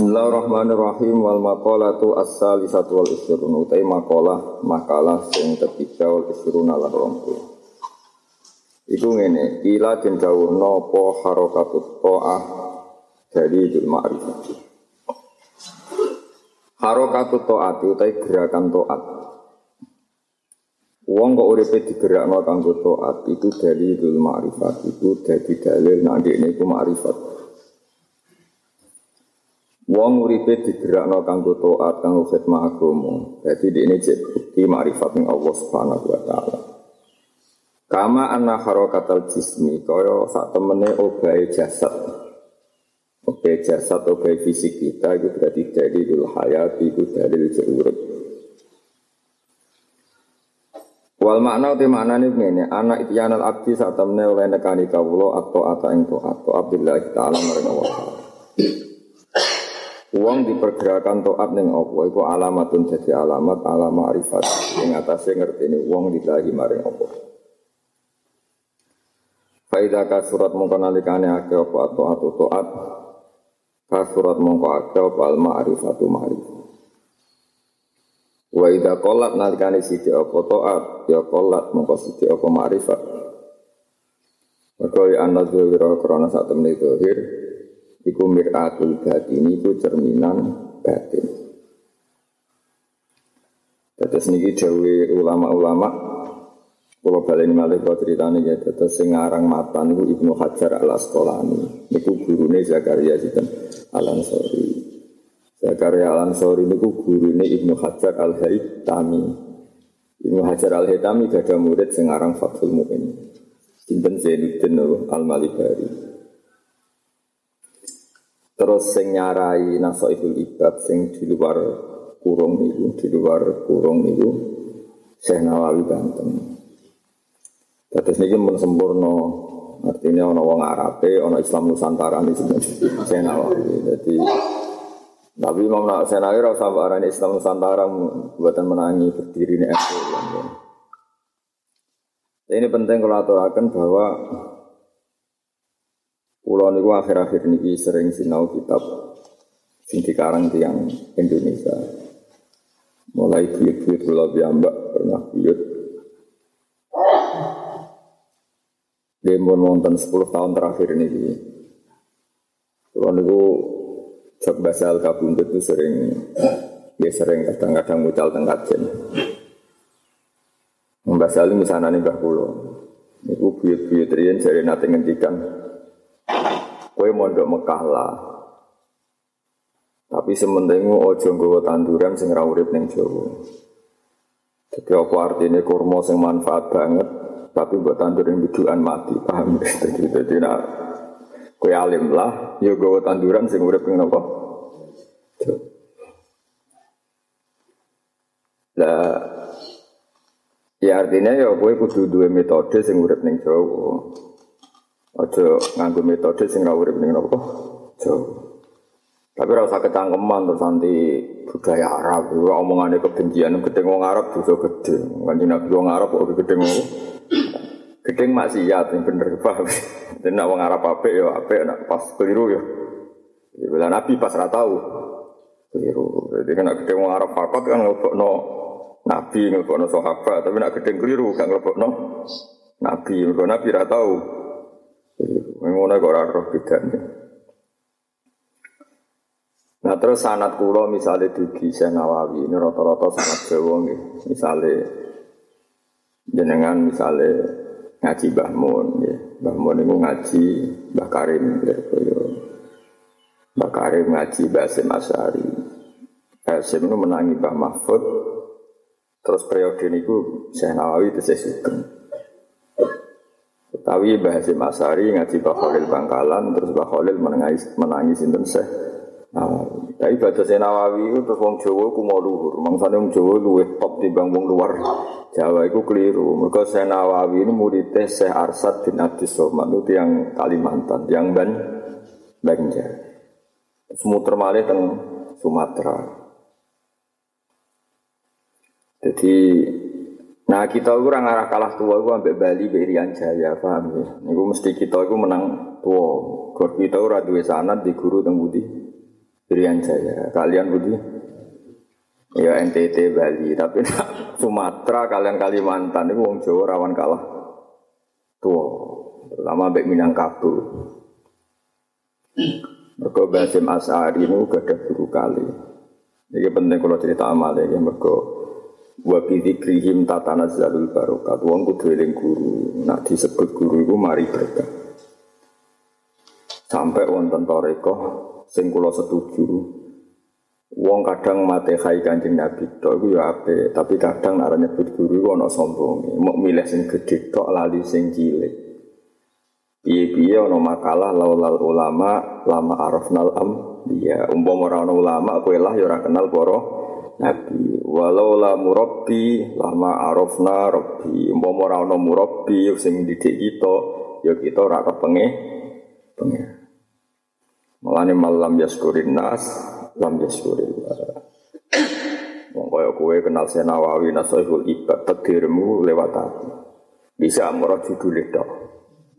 Bismillahirrahmanirrahim wal maqalatu as-salisatu wal isrun utai maqalah makalah sing ketiga wal isrun ala rompu. Iku ngene, ila den dawuh napa harakatut ta'ah dari dul ma'rifat. Harakatut ta'at utai gerakan ta'at. Wong kok uripe digerakno kanggo ta'at itu dari dul ma'rifat itu dadi dalil nek ini ku ma'rifat. Wong uripe digerakno kanggo taat kanggo khidmah agama. Dadi ini cek bukti makrifat ning Allah Subhanahu wa taala. Kama anna harakatal jismi kaya sak temene obahe jasad. Obahe jasad, obahe fisik kita itu berarti dari dul hayat itu dari urip. Wal makna uti maknane ngene, anak ityanal abdi sak temene oleh nekani kawula atau ata ing taat Abdullah taala maring Allah. Uang dipergerakan toat neng Allah itu alamatun jadi alamat alamat arifat atasnya ngerti ini uang dilahi maring Allah. Faidah surat mongko nalikane ake apa atau toat surat mongko ake apa al ma'rifatu ma'rifat. Wa idza qolat nalikane sithik apa toat ya qolat mongko sithik apa ma'rifat. Mergo ya ana dzahira krana sak temne Iku miratul batin itu cerminan batin. Terus niki dewi ulama-ulama kalau balik ini malah kau ceritanya ya, terus sengarang mata niku Ibnu Hajar al Asqalani, niku gurune Zakaria Zidan al Ansori. Zakaria al Ansori niku gurune Ibnu Hajar al Haytami. Ibnu Hajar al Haytami gak ada murid sengarang Fathul Mu'in. Sinten Zainuddin al Malibari. Terus sing nyarai nasoiful ibad sing di luar kurung itu, di luar kurung itu Syekh Nawawi Banten. Terus ini pun sempurna artinya ono wong Arabe, ono Islam Nusantara ini Syekh Nawawi. Jadi Nabi Imam Syekh Nawawi rasa arani Islam Nusantara buatan menangi berdiri ini Ini penting kalau aturakan bahwa Pulau niku akhir-akhir niki sering sinau kitab sing dikarang tiang Indonesia. Mulai buyut-buyut pulau biambak pernah buyut. Demon wonten 10 tahun terakhir niki. Pulau niku cek bahasa al itu sering dia sering kadang-kadang mucal tengkat jen. Membahas ini misalnya nih bah pulau. Niku buyut-buyut rian jadi nanti ngendikan Kowe mondok Mekah lah. Tapi sementingu ojo nggawa tanduran sing ra urip ning Jawa. Jadi apa artinya kurma sing manfaat banget, tapi buat tandur yang biduan mati, paham? Jadi, jadi nak kue alim lah, ya gawa tanduran sing urip ning napa? Lah ya artinya ya kue kudu dua metode sing ning Jawa. Aja nganggo metode sing ra urip ning napa? Jawa. Tapi ora usah kecangkeman terus nanti budaya Arab, omongane kebencian gedeng wong Arab dosa gede. Kanjeng Nabi wong Arab kok gedeng wong Gedeng maksiat yang bener paham. Dan nak wong Arab apik ya apik nak pas keliru ya. Ya bila Nabi pas ra tahu. Keliru. Jadi kan nak wong Arab fakot kan ngelebokno Nabi ngelebokno sahabat, tapi nak gedeng keliru kan ngelebokno Nabi. Mergo Nabi ra tahu. Ngono kok ora roh bedane. Nah terus sanat kulo misalnya dugi Nawawi ini rata-rata sanat Jawa nggih. Misale jenengan misalnya ngaji Mbah Mun nggih. Mbah Mun ngaji Mbah Karim nggih Mbah Karim ngaji Mbah Hasim Asyari. Menangi Mbah Mahfud. Terus periode niku saya Nawawi saya sugeng. Tapi Mbah Hasim Asari ngaji Mbah Khalil Bangkalan terus Mbah Khalil menangis menangis sinten Syekh Nawawi. Tapi Nawawi itu terus wong Jawa ku mau luhur. Mangsane wong Jawa luwih top timbang wong luar Jawa itu keliru. Mereka Syekh Nawawi ini muridnya Syekh Arsad bin Abdus Somad itu yang Kalimantan, yang Ban Banjar. Semuter malih teng Sumatera. Jadi Nah kita itu orang arah kalah tua itu sampai Bali Berian Jaya paham ya. Niku mesti kita itu menang tua. Kalau kita itu radue sanat di guru teng budi Irian Jaya. Kalian budi? Ya NTT Bali, tapi Sumatera kalian Kalimantan itu wong Jawa rawan kalah. Tua, terutama Mbak Minangkabau. Mereka Basim As'ari ini gak ada guru kali. Ini penting kalau cerita amal ya, mereka wa bidzikrihim tatanazalul barokat. Wong kudu eling guru. Nah disebut guru itu mari berkah. Sampai wonten toreko sing kula setuju. Wong kadang mate khai Kanjeng Nabi tok iku ya ape, tapi kadang nek nyebut guru iku ana sombonge. Mok milih sing gedhe tok lali sing cilik. Piye-piye ana makalah laulal ulama lama arafnal am dia umpama ora ana ulama kowe lah ya kenal para nabi. Walau la murabbi lama arafna rabbi. Umpama ora ana murabbi sing didik kita ya kita ora kepenge pengen. Mulane malam yaskurin nas, lam yaskurin Wong kaya kowe kenal Senawawi Nasaihul Ibad takdirmu lewat aku. Bisa murah judul itu.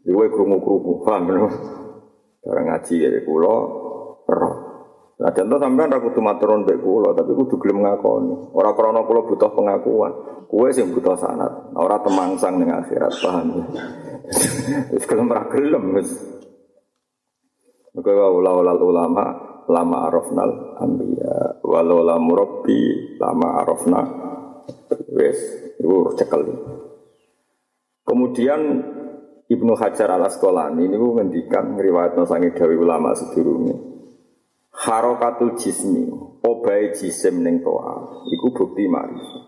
Kowe krungu-krungu, paham. Barang ngaji ya kula roh. Nah, contoh sampean ra kudu maturun mbek kula, tapi kudu gelem ngakoni. Ora krana kula butuh pengakuan. Kowe sing butuh sanad, ora temangsang ning akhirat, paham. Wis gelem ra gelem wis. Maka walau ulama lama arafnal ambiya walau la murabbi lama arafna wes itu cekel. Kemudian Ibnu Hajar al Asqalani ini ngendikan ngriwayat sangi dawi ulama sedurunge. Harokatul jismi, obai jisim ning toa, iku bukti marifat.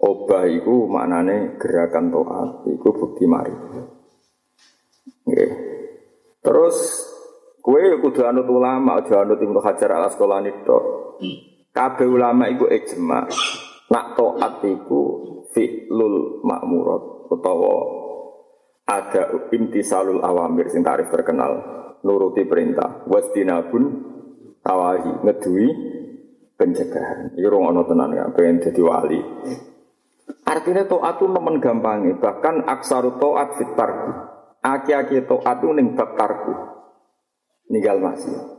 Obah iku maknane gerakan toat, iku bukti marifat. Nggih. Terus kue kudu anut ulama, aja anut Ibnu Hajar al Asqalani tok. Kabeh ulama iku ijma. Nak taat iku fi'lul ma'murat utawa ada intisalul awamir sing tarif terkenal nuruti perintah. Wasdinabun tawahi ngedui pencegahan. Iki rong ana tenan ya pengen dadi wali. Artinya taat itu nemen gampangi bahkan aksaru taat fit tarku. Aki-aki taat itu ning tarku. Ninggal masih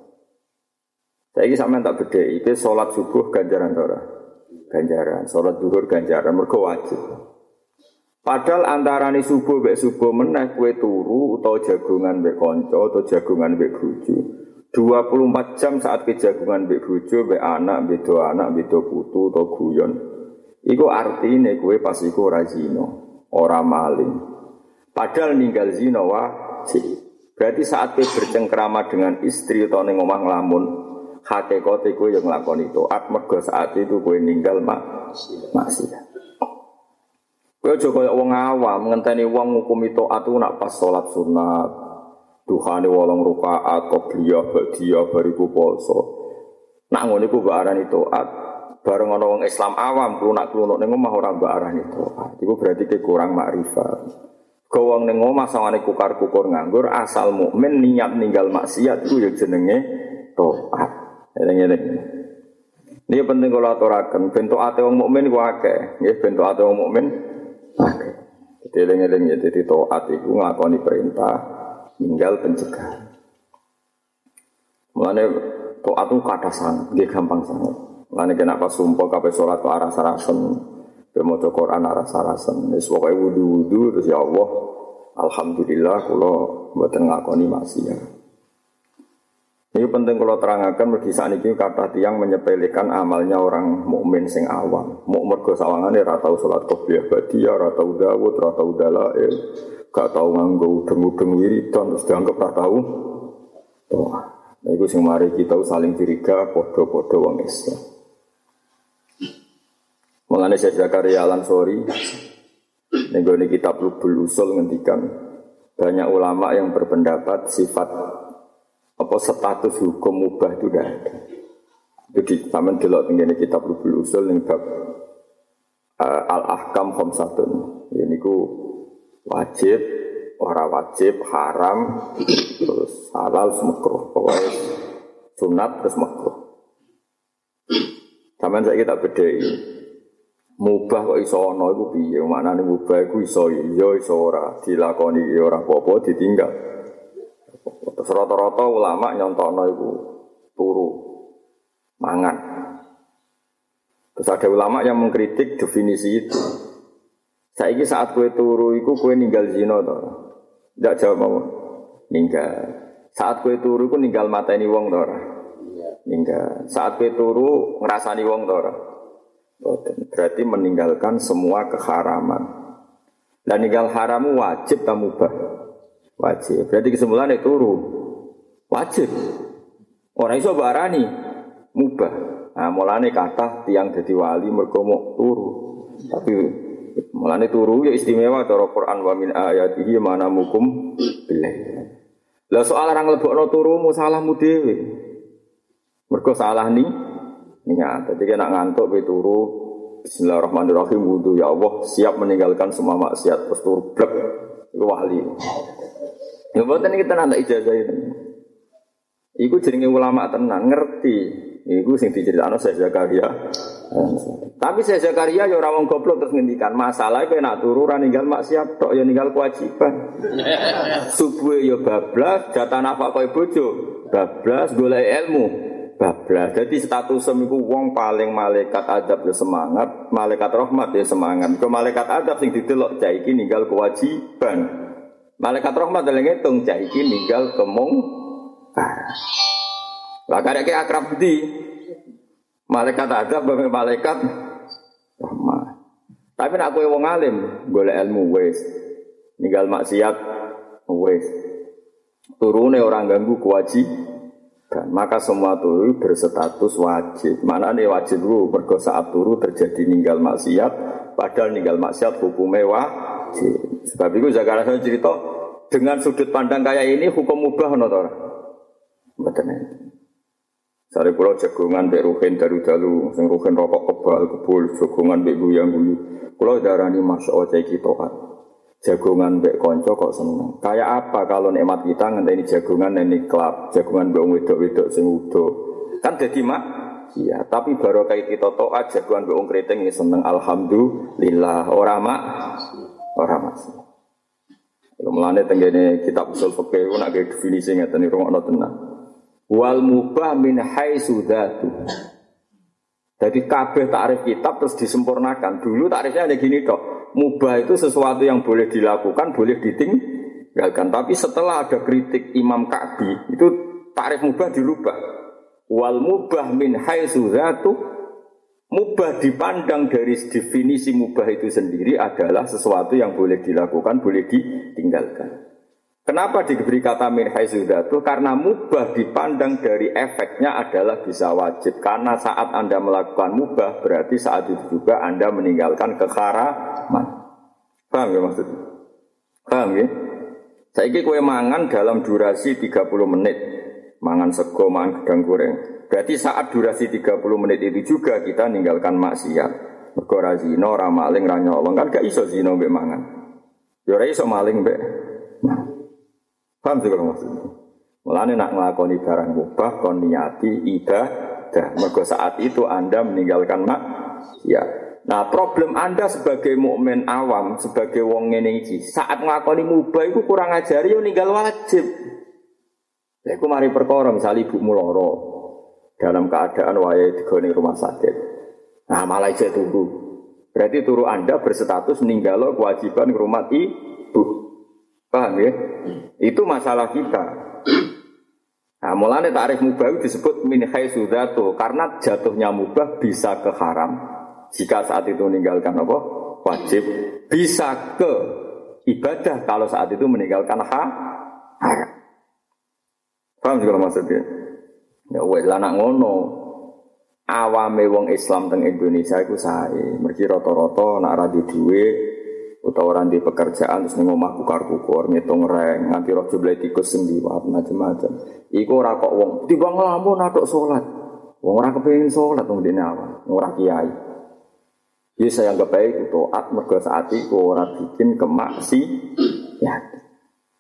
saya ini sampean tak beda itu sholat subuh ganjaran ora? Ganjaran. Sholat duhur ganjaran. Wajib Padahal antarane subuh mbek subuh meneh kue turu atau jagungan mbek kanca atau jagungan mbek bojo. 24 jam saat ke jagungan mbek bojo mbek anak, mbek do anak, mbek do putu atau guyon. Iku artine kue pas iku ora zina, ora maling. Padahal ninggal zina wajib. Berarti saat kue bercengkrama dengan istri atau ning omah nglamun, hakikate kue yang nglakoni taat mergo saat itu kue ninggal mak maksiat. Kowe aja kaya wong awam ngenteni wong ngukumi taat nak pas salat sunat. Duhane wolong rakaat qobliyah ba'diyah bariku poso. Nak ngono iku mbok arani taat. Bareng ana wong Islam awam klunak-klunuk ning omah ora mbok arani taat. Iku berarti ke kurang makrifat. Kau wong ning omah sawangane kukar-kukur nganggur asal mukmin niat ninggal maksiat iku ya jenenge taat. Eling-eling. Ini penting kalau aturakan. Bentuk ate wong mukmin ku akeh. Nggih bentuk ate wong mukmin Oke. Jadi eling-eling ya, jadi toat itu ngelakoni perintah, tinggal pencegahan. Mulane toat itu kata sangat, dia gampang sangat. Mulane kenapa sumpah kape sholat ke arah sarasen, ke Quran arah sarasen. Wis pokoke wudu-wudu terus ya Allah, alhamdulillah kalau mboten ngakoni maksiat. Ini penting kalau terangkan bagi saat ini kata tiang menyepelekan amalnya orang mukmin sing awam. Mau mergo sawangane ora tau salat qobliyah badiyah, ora tau dawud, ora tau dalail, gak tau nganggo udeng-udeng wiridan terus dianggap ora tau. Toh, nah, itu sing mari kita saling curiga podo-podo wong Islam. Mengenai saya Zakaria Al-Ansori, ini kitab Lubul Usul ngendikan banyak ulama yang berpendapat sifat apa status hukum mubah itu tidak ada. Jadi sama delok tinggal kitab Rubul Usul ning bab uh, al ahkam khamsatun. Ini ku wajib, ora wajib, haram, terus halal, makruh. Pokoknya sunat terus makruh. Sama saya kita bedai. Mubah kok iso ana iku piye? Maknane mubah iku iso iya iso ora dilakoni ora apa-apa ditinggal. Terus rata-rata ulama nyontokno iku turu mangan. Terus ada ulama yang mengkritik definisi itu. Saiki saat kue turu iku kue ninggal zina to. Tidak jawab apa. Ninggal. Saat kue turu iku ninggal mata ini wong to Ninggal. Saat kue turu ngerasani wong to Berarti meninggalkan semua keharaman. Dan ninggal haramu wajib tamu mubah? Wajib. Berarti kesimpulannya turu. Wajib. Orang iso barani mubah. Nah, mulane kata tiang jadi wali mergo turu. Tapi mulane turu ya istimewa cara Quran wa min ayatihi mana mukum billah. Lah soal orang lebokno turumu salahmu dhewe. Mergo salah nih niat. Jadi kena ngantuk be turu Bismillahirrahmanirrahim wudhu ya Allah siap meninggalkan semua maksiat terus turu blek itu wali. Ya buatan kita nanti ijazah itu. Iku jenenge ulama tenan ngerti. Iku sing diceritakno saya Zakaria. Tapi saya Zakaria ya ora wong goblok terus ngendikan masalah kowe nak turu ora ninggal maksiat tok ya ninggal kewajiban. Subuh ya bablas, jatah nafkah kowe bojo, bablas golek ilmu, bablas. Jadi status semiku wong paling malaikat adab ya semangat, malaikat rahmat ya semangat. Ke malaikat adab sing didelok cah iki ninggal kewajiban. Malaikat rahmat dalam ngitung cah iki ninggal kemung lah karek akrab di malaikat adab bapak malaikat rahmat. Tapi nak kowe wong alim, golek ilmu wis. Ninggal maksiat wis. Turune orang ganggu kewajiban. Maka semua turu berstatus wajib. Mana nih wajib lu mergo saat turu terjadi ninggal maksiat, padahal ninggal maksiat hukumnya wajib. Sebab itu Zakaria cerita dengan sudut pandang kayak ini hukum mubah notor. Mboten Sare kula jagongan mbek ruhin dalu-dalu, sing ruhin rokok kebal kebul, jagongan mbek guyang-guyu. Kula darani Masya Allah cek kita Jagongan mbek konco kok seneng. Kayak apa kalau nikmat kita ngenteni jagongan ini klub, jagongan mbek wedok-wedok sing udo. Kan jadi mak Iya, tapi baru kayak kita toat jagoan mbek wong keriting seneng alhamdulillah. Ora mak, ora mas. Mulane tenggene kitab usul fikih ku nak definisi ngeten iki rungokno tenan wal mubah min haitsu dzatu. Jadi kabeh takrif kitab terus disempurnakan. Dulu takrifnya ada gini dok. Mubah itu sesuatu yang boleh dilakukan, boleh ditinggalkan. Tapi setelah ada kritik Imam Ka'bi, itu takrif mubah dirubah. Wal mubah min haitsu dzatu Mubah dipandang dari definisi mubah itu sendiri adalah sesuatu yang boleh dilakukan, boleh ditinggalkan. Kenapa diberi kata min haizudatu? Karena mubah dipandang dari efeknya adalah bisa wajib. Karena saat Anda melakukan mubah, berarti saat itu juga Anda meninggalkan keharaman. Paham ya maksudnya? Paham ya? Saya kue mangan dalam durasi 30 menit. Mangan sego, mangan gedang goreng. Berarti saat durasi 30 menit itu juga kita meninggalkan maksiat. Mergo zino, ramaling, ranyolong. Kan gak iso zino mbek mangan. Ya iso maling mbek. Paham sih kalau maksudnya? Mulane nak ngelakoni barang mubah kon niati ibadah. Mergo saat itu Anda meninggalkan mak ya. Nah, problem Anda sebagai mukmin awam, sebagai wong ngene saat ngelakoni mubah itu kurang ajari yo ninggal wajib. Ya iku mari perkara misalnya ibu muloro dalam keadaan waya digone rumah sakit. Nah, malah ijek turu. Berarti turu Anda berstatus ninggalo kewajiban rumah ibu. Paham ya? Itu masalah kita. Nah, mulanya tarif mubah disebut min haisudatu karena jatuhnya mubah bisa ke haram. Jika saat itu meninggalkan apa? Wajib. Bisa ke ibadah kalau saat itu meninggalkan ha haram. Paham juga maksudnya? Ya wes lah ngono. Awame wong Islam teng Indonesia iku sae. Mergi rata-rata nak ra duwe utawa orang di pekerjaan terus ning omah kukar-kukur ngitung reng nganti roh jumlah tikus sendiwat macam-macam iku ora kok wong tiba ngelamun atok salat wong ora kepengin salat wong dene awal ora kiai Jadi saya anggap baik itu at mergo saat itu orang bikin kemaksi ya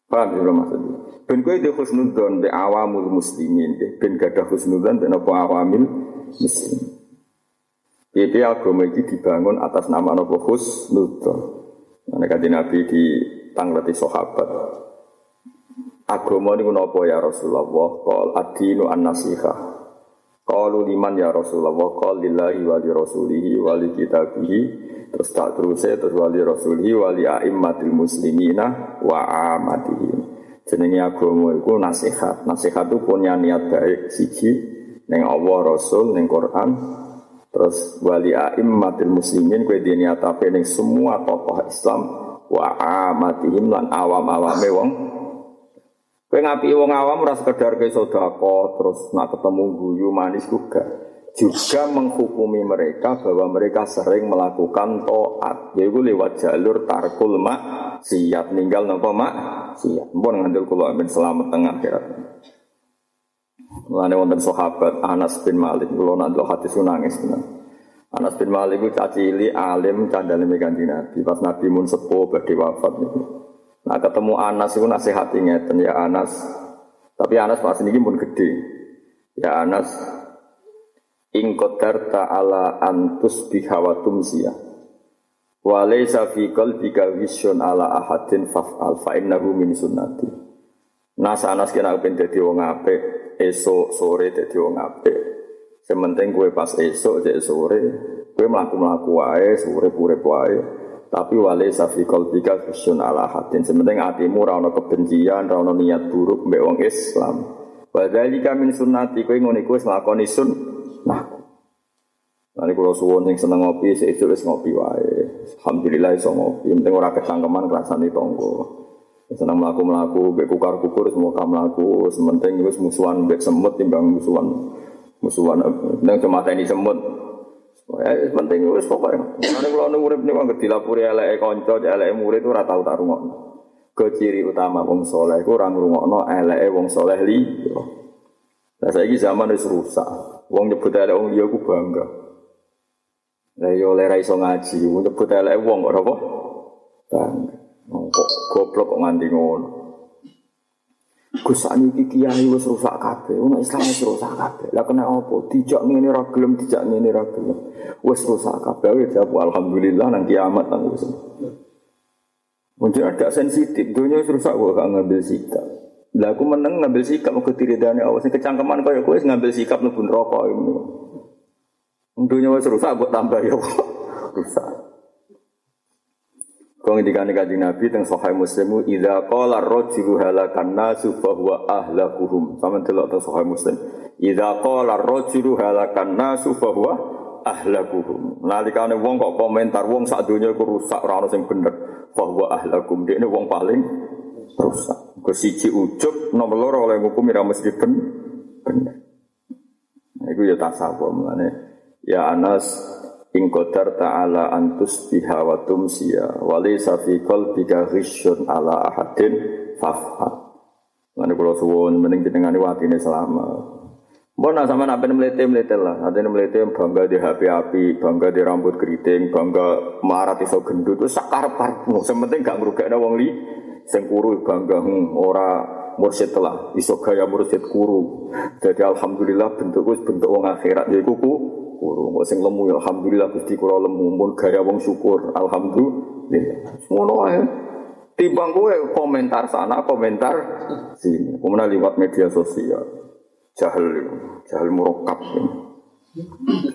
paham ya maksudnya ben kowe di husnudzon be awamul muslimin ben gada husnudzon ben apa awamil muslim Jadi agama ini dibangun atas nama Nabi Husnudzon. Karena kata Nabi di tangleti sahabat. agama niku napa ya Rasulullah? Qal ad-dinu an-nasihah. Qalu liman ya Rasulullah? Qal lillahi wa li rasulihi wa li kitabihi. Terus tak terus terus wali rasulihi wa li a'immatil muslimina wa amatihim. Jenenge agama iku nasihat. Nasihat itu punya niat baik siji ning Allah Rasul ning Quran. Terus wali a'immatil muslimin kowe di niat ning semua tokoh Islam wa amatihim lan awam-awame wong Kowe ngapi wong awam ora sekedar ke terus nak ketemu guyu manis juga. Juga menghukumi mereka bahwa mereka sering melakukan toat. Yaitu lewat jalur tarkul mak siap ninggal nopo mak siap. Mpun ngandel kula amin selamat tengah akhirat. Mulane wonten sahabat Anas bin Malik kula nak hadis nangis tenan. Anas bin Malik itu cacili alim candale kanjeng Nabi pas Nabi mun sepuh badhe wafat niku. Nah ketemu Anas itu nasihati ngeten ya Anas. Tapi Anas pas ini pun gede. Ya Anas, ingkotar ta'ala antus bihawatum sia. Walaysa fi qalbika vision ala ahadin faf'al fa innahu min sunnati. Nas Anas kena ben dadi wong apik, esok sore dadi wong apik. Sementing gue pas esok jadi sore, gue melaku-melaku wae, sore pure wae. Tapi wale safi kolbika fusun ala hatin. Sementing hatimu rano kebencian, rano niat buruk mbek wong Islam. Wadhalika min sunnati kowe ngono iku wis nglakoni Nah, Nanti kalau suwon yang seneng ngopi, seisuk wis ngopi wae. Alhamdulillah iso ngopi. Penting ora kecangkeman kerasani tonggo. Seneng melaku melaku, bek kukar kukur semua kam melaku. Sementing wis musuhan bek semut timbang musuhan musuhan. Neng cuma ini semut. Ya penting wis pokoke. Nek kula nu urip niku anggere dilapuri eleke kanca, eleke murid ora tau tak rungokno. Ke ciri utama wong soleh iku ora ngrungokno eleke wong soleh liya. Lah saiki zaman wis rusak. Wong nyebut eleke wong liya ku bangga. Lah yo oleh ra iso ngaji, nyebut eleke wong kok apa? Bangga. Kok goblok kok nganti ngono. Gus iki kiai wis rusak kabeh. Umat Islam wis rusak kabeh. Lah kena apa? Dijak ngene ra gelem, dijak ngene ra gelem. Wis rusak kabeh. Wis jawab alhamdulillah nang kiamat nang wis. Mungkin agak sensitif, dunia wis rusak kok gak ngambil sikap. Lah aku meneng ngambil sikap ke tiridane awas sing kecangkeman kaya kowe ngambil sikap mlebu neraka ini. Dunia wis rusak kok tambah ya rusak. Kau ngendikane kanjeng Nabi teng Sahih Muslim, "Idza qala ar-rajulu halakan nasu fa huwa ahlakuhum." Sama delok teng Sahih Muslim. "Idza qala ar-rajulu halakan nasu fa huwa ahlakuhum." Nalikane wong kok komentar wong sak donya iku rusak ora ono sing bener, fa huwa ahlakum. Dekne wong paling rusak. Ke siji ujug nomor loro oleh hukum ora mesti ben bener. Nah, iku ya tasawuf mulane. Ya Anas In qadar ta'ala antus biha wa tumsiya Wali safi qalbika ghisyun ala ahadin fafha Nanti kalau suwun mending jenengane watine selama Mbona sama nabi melete melete lah, yang melete bangga di HP api, bangga di rambut keriting, bangga marah iso gendut, itu sakar parmu. Sementing gak ngerugak ada wong li, sengkuru bangga hmm, ora mursyid telah, iso gaya mursyid kuru. Jadi alhamdulillah bentuk bentuk wong akhirat jadi kuku syukur. Kok sing lemu ya alhamdulillah Gusti kula lemu mun gaya wong syukur. Alhamdulillah. Ngono ae. Timbang kowe komentar sana, komentar sini. Kemudian lewat media sosial. Jahil, jahil murokap.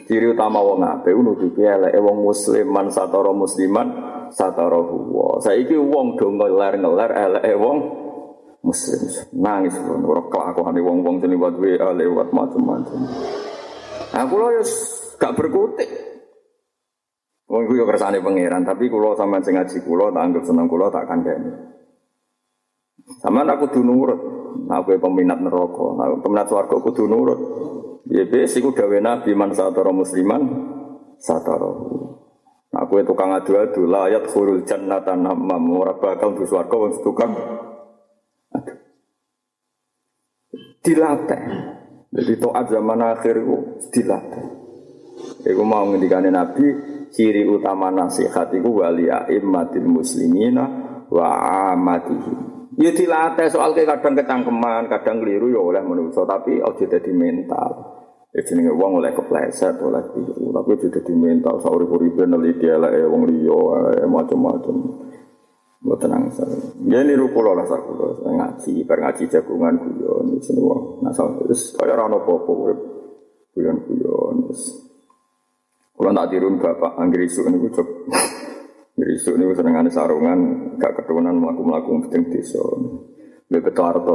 Ciri utama wong apik nutupi eleke wong muslim man satara musliman satara huwa. Saiki wong do ngeler-ngeler eleke wong muslim. Nangis ora kelakuane wong-wong lewat WA lewat macam-macam. Aku loh ya gak berkutik. Wong iku yo kersane pangeran, tapi kula sampean sing ngaji kula tak anggap seneng kula tak kandhani. Sampeyan aku kudu nurut. Aku peminat neraka, nah, peminat swarga kudu nurut. Ya wis iku gawe Nabi man satara musliman satara. Nah, aku tukang adu-adu layat khurul jannata namam ora bakal mlebu swarga wong tukang. Dilatih. Jadi toat zaman akhir itu dilatih. Iku mau ngendikane Nabi ciri utama nasihat itu wali immatil muslimina wa amatihi. Ya dilatih soal ke kadang kecangkeman, kadang keliru ya oleh manusia tapi ojo jadi mental. Ya jenenge wong oleh kepleset, oleh keliru, tapi ojo jadi mental sauri uripe neliti eleke wong liya, macam-macam. Buat tenang saya. Ya niru kula lah sak kula. Ngaji, bar ngaji jagungan guyon semua. Nah, terus kaya ora ono apa-apa urip guyon-guyon Kula tak tirun bapak anggere isuk niku cok. Anggere isuk niku senengane sarungan gak keturunan mlaku-mlaku penting desa. Mbek beto arto,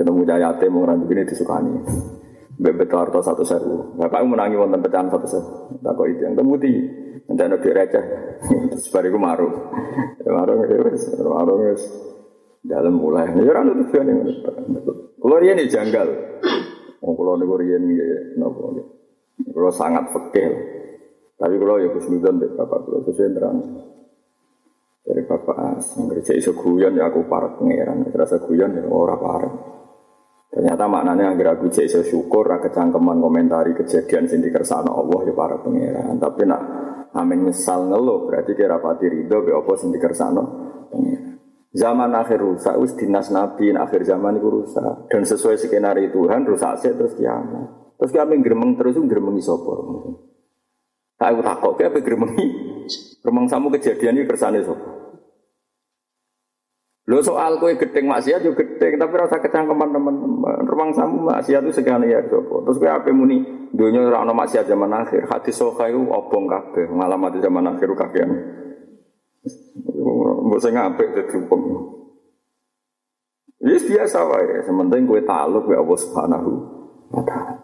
ketemu jayate mau ngrandi ini disukani. Mbek beto arto satu sewu. Bapak menangi wonten pecahan satu sewu. Tak kok itu yang kemudian Nanti ada di receh. Terus bariku maru. Ya maru ya wis, maru wis. Dalam mulai. Ya nutup kan yang Kulo riyen janggal. Wong kulo niku riyen nggih napa sangat pekeh. Tapi kulo ya kusnudon mbek bapak kulo sesuai terang. Dari bapak as, ngerti iso guyon ya aku parek pangeran, terasa guyon ya ora parek. Ternyata maknanya agar aku iso syukur, agak cangkeman komentari kejadian sing dikersano Allah ya para pangeran. Tapi nak Amin nyesal ngeluh berarti kira pati ridho be apa sing pengiran. Zaman akhir rusak wis dinas nabi akhir zaman itu rusak dan sesuai skenario Tuhan rusak sih terus kiamat. Terus kami gremeng terus gremengi sapa? Tak aku takut apa gremengi? Gremeng samu kejadian ini kersane sapa? Lo soal kue gedeng maksiat yo gedeng tapi rasa kecangkeman teman-teman. Ruang samu maksiat itu sekali ya sopo. Terus kue apa muni dunia ora ono maksiat zaman akhir. Hati sokai itu obong kabeh. Ngalamat zaman akhir kakean. Mbok sing apik dadi hukum. Yes biasa wae, sementing kue taluk ya Allah Subhanahu wa taala.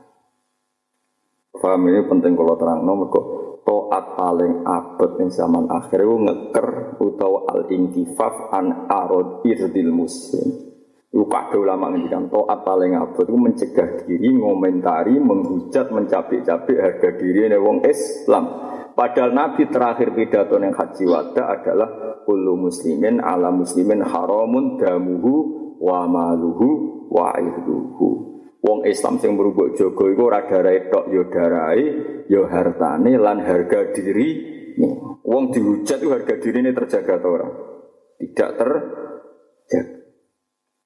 Paham ini penting kalau terang nomor kok toat paling abad yang zaman akhir itu ngeker utawa al intifaf an arod irdil muslim. Itu kado ulama ngendikan toat paling abad itu mencegah diri ngomentari, menghujat, mencapik-capik harga diri ini wong Islam. Padahal Nabi terakhir pidato yang haji wada adalah kullu muslimin ala muslimin haramun damuhu wa maluhu wa irduhu. Wong Islam sing merubuk jogo iku ora darai tok ya darai, ya hartane lan harga diri. Wong dihujat itu harga diri ini terjaga atau orang? Tidak terjaga.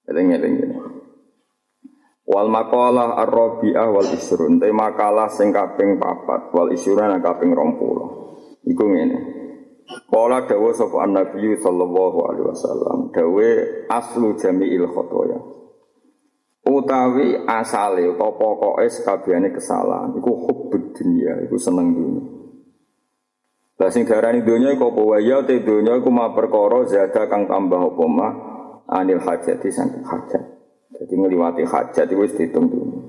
Eling-eling Wal makalah ar-rabi'ah wal isrun. Te makalah sing kaping papat wal isrun nang kaping 20. Iku ngene. Kala dawuh sapa Nabi sallallahu alaihi wasallam, dawuh aslu jami'il khotoya utawi asale utawa pokoke sakabehane kesalahan. Iku hubbud dunya iku seneng dunya. Lah sing darani dunya iku apa? Wae ya te dunya iku ma perkara zada kang tambah apa mah anil hajat saking hajat. Jadi ngliwati hajat iku wis dihitung dunya.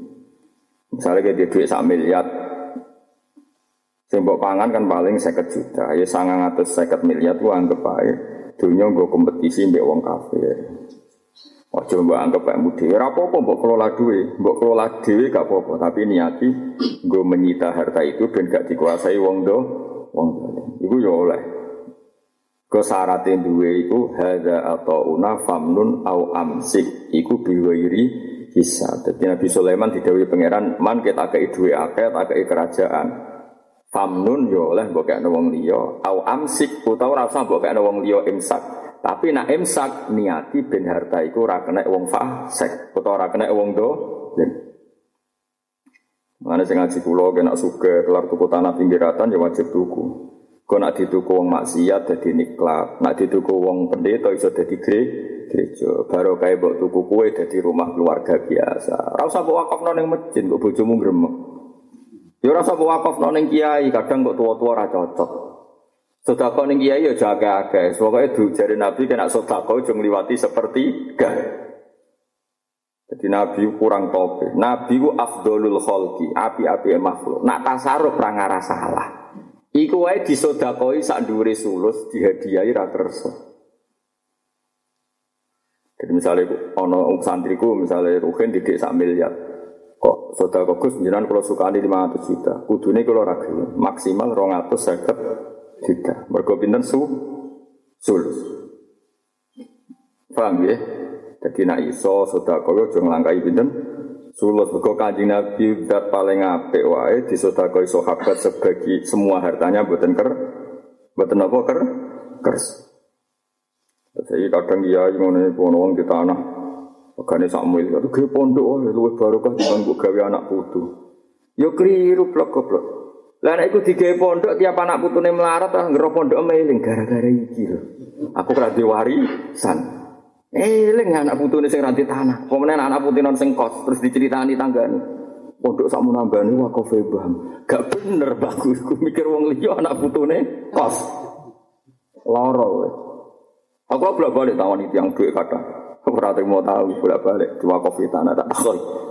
Misalnya kayak duit sak miliar, sing pangan kan paling 50 juta, ya 950 miliar tuh anggap aja dunia gue kompetisi mbek wong kafir. Ojo mbok anggap kayak mudi. Ora apa-apa mbok kelola duwe, mbok kelola dhewe gak apa-apa, tapi niati gue menyita harta itu dan gak dikuasai wong do, wong do. Iku ya oleh. Ke syaratnya duwe iku hadza atau una famnun au amsik iku biwairi bisa. Jadi Nabi Sulaiman didawi pangeran man kita kei tak kei kerajaan. Famnun ya oleh mbok kekno wong au amsik utawa ora usah mbok kekno wong liya imsak. Tapi nak imsak niati ben harta iku ora kena wong fasik utawa ora kena wong do. Mana sing ngaji kula kena suka kelar tuku tanah pinggiratan ya wajib tuku. Kau nak dituku wong maksiat jadi niklat, nak dituku wong pendeta iso jadi gereja. Baru kayak mbok tuku kue jadi rumah keluarga biasa. Rasa bawa wakaf nong masjid, kok bojomu gremeng. Ya rasa bawa wakaf nong kiai, kadang kok tua-tua ra cocok. Sodako ning kiai ya jaga akeh. Pokoke du jari Nabi kena sodako aja ngliwati seperti gak. Jadi Nabi kurang tope. Nabi ku afdolul kholki, api-api makhluk. Nak tasaruf ra ngara salah. Iku wae disodakoi sak dhuwure sulus dihadiahi ra. Jadi misalnya ono santriku misalnya Ruhin didik sak miliar. Kok sodako Gus jenengan kalau sukani 500 juta. Kudune kalau ragu maksimal 250 juta. Mergo pinten su sulus. Paham ya? Jadi nak iso sedekah yo aja nglangkai pinten sulus. Mergo Kanjeng Nabi dat paling apik wae disedekahi sahabat sebagi semua hartanya mboten ker mboten apa ker kers. Jadi kadang iya ngono wong di tanah Pegane Samuel, itu ge pondok, luwih barokah dibanding gawe anak putu. Yo keliru blok goblok. Lah nek iku digawe pondok tiap anak putune melarat ah ngero pondok meling gara-gara iki lho. Aku ora warisan. Eling anak putune sing ranti tanah. Pemenang anak putune sing kos terus diceritani tanggane. Pondok sakmu nambani wakaf bam. Gak bener bagus. Ku mikir wong liya anak putune kos. Loro kowe. Aku bolak balik tawon itu yang duit kata. Rata mau tahu bolak balik dua kopi tanah tak takoi.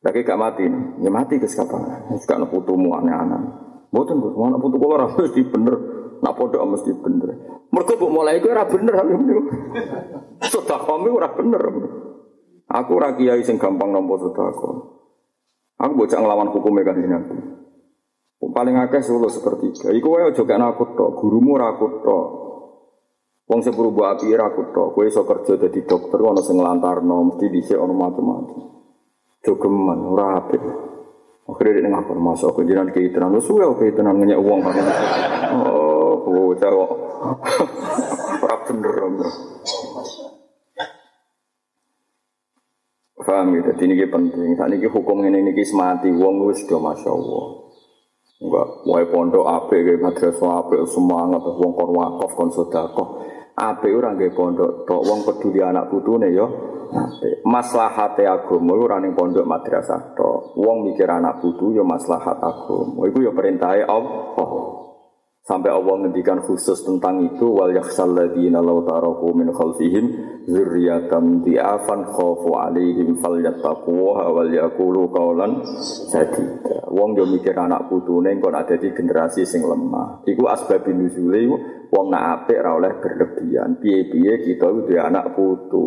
Lagi gak mati, ya mati ke siapa? Gak putumu aneh-aneh. Mboten Gus, anak putu kula ora mesti bener. Nak pondok mesti bener. Mergo mulai iku ora bener aku niku. Bener. Aku ora kiai sing gampang nampa sedekah. Aku bocah nglawan hukume kan Nabi. Paling akeh solo sepertiga. Iku wae aja gak aku tok, gurumu ora aku tok. Wong sepuru api ora aku tok. Kowe kerja dadi dokter ana sing nglantarno, mesti dhisik ana macam-macam. Jogeman ora apik. Dia ngapur masuk ke jiran ke itenan, lu suwe ke itenan ngeyak uang? Oh, bocah kok. Ora bener. Paham gitu, jadi ini penting. Saat ini hukum ini ini semati, uang wis do masya Allah. Enggak, wae pondok ape, madrasah ape, semangat, uang kor wakaf, kon. Ape orang kayak pondok, tok uang peduli anak putune yo. Maslahate agama ora ning pondok madrasah tok. Wong mikir anak putu ya maslahat agama. Iku ya perintahe Allah. Sampai Allah ngendikan khusus tentang itu wal yakhsal ladina law taraku min khalfihim dzurriyyatan di'afan khafu alaihim falyattaquha wal yaqulu qawlan sadida. Wong yo mikir anak putune kok ada di generasi sing lemah. Iku asbabun nuzule wong nak apik ora oleh berlebihan. Piye-piye kita kudu anak putu.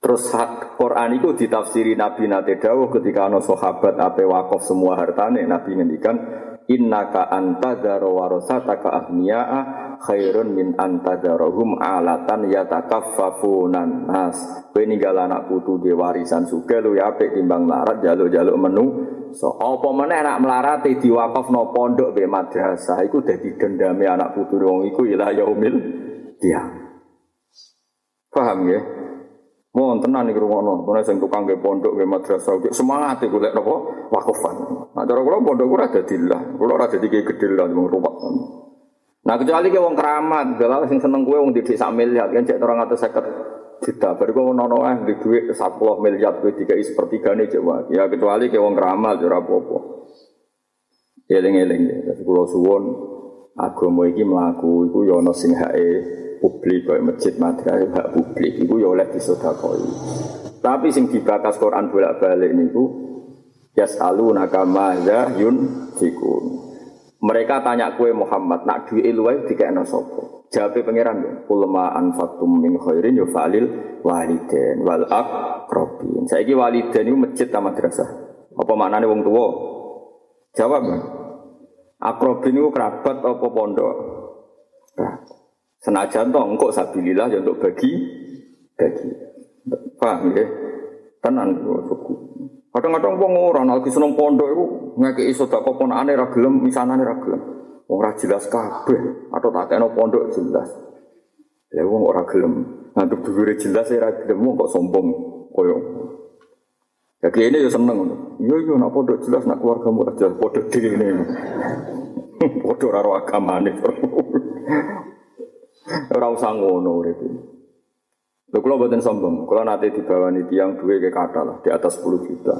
Terus Quran itu ditafsiri Nabi Nate Dawuh ketika ana sahabat ape wakaf semua hartane Nabi ngendikan innaka antadzara warasataka ahniya'a khairun min antadzarahum alatan yatakaffafunan nas. Kowe ninggal anak putu di warisan suge lu ya apik timbang larat jaluk-jaluk menu. So apa meneh anak melarat diwakafno pondok be madrasah iku dadi dendame anak putu wong iku ila yaumil dia. Paham ya? Mau tenan nih rumah kono sing tukang ke pondok ke madrasah, ke semangat iku lek napa wakufan. Nah cara kula pondok ora dadi lah, kula ora dadi gedhe lah wong rumah. Nah kecuali ke wong keramat, dalah sing seneng kowe wong didik sak miliar kan cek 250 juta. Baru kok ono eh di duit 10 miliar kowe dikai sepertigane cek wae. Ya kecuali ke wong keramat ora apa-apa. Eling-eling ya, kula suwun agama iki mlaku iku ya ana sing hae publik kayak masjid madrasah hak publik itu ya oleh disodakoi. Tapi sing dibakas Quran bolak-balik niku yasalu nakama yun fikun. Mereka tanya kue Muhammad nak duwe luwih dikekno sapa? Jawabe pangeran ya, ulama anfaqtum min khairin ya falil waliden wal aqrabin. Saiki waliden itu masjid ta madrasah. Apa maknane wong tua? Jawab. Akrobin itu kerabat apa pondok? Senajan toh engkau sabilillah ya untuk bagi bagi. Paham ya? Tenan suku. Kadang-kadang wong ora lagi seneng pondok iku ngekeki sedekah ponakane ra gelem, misanane ra gelem. Wong ora jelas kabeh atau tak kena pondok jelas. Lah wong ora gelem. Ngantuk dhuwure jelas ya ra gelem kok sombong koyo. Ya kene yo seneng Yo yo nak pondok jelas nak keluargamu ora jelas pondok dhewe. Padha ora agamane. Ora usah ngono urip. Lho kula mboten sombong, kula nate dibawani tiang duwe ke kata lah di atas 10 juta.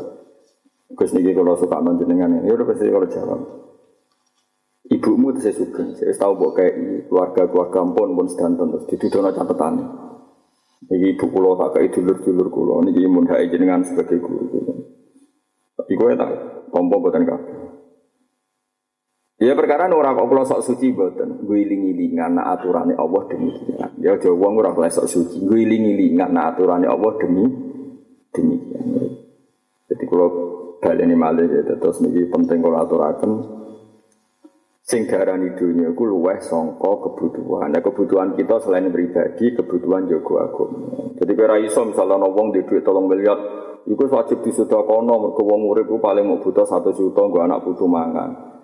Gus niki kula suka manjenengan. Ya udah pasti kalau jawab. Ibumu itu saya suka, saya tahu bahwa kayak keluarga-keluarga pun pun sedanten terus didudono catatan. Iki ibu kula tak kayak dulur-dulur kula niki mun hae jenengan sebagai guru. Tapi kowe tak tompo boten kabeh. Ya perkara ora kok kula sok suci mboten. Guling-ilingan nak aturane Allah demikian. Ya aja wong ora kok sok suci. Guling-ilingan nak aturane Allah demi demikian. Jadi kalau baleni malih ya terus niki penting kalau aturaken sing darani dunia iku luweh sangka kebutuhan. Nah, kebutuhan kita selain pribadi, kebutuhan jago agama. Jadi kira iso misalnya wong di duit tolong miliar, iku wajib disudakono mergo wong urip paling mau butuh satu juta nggo anak putu mangan.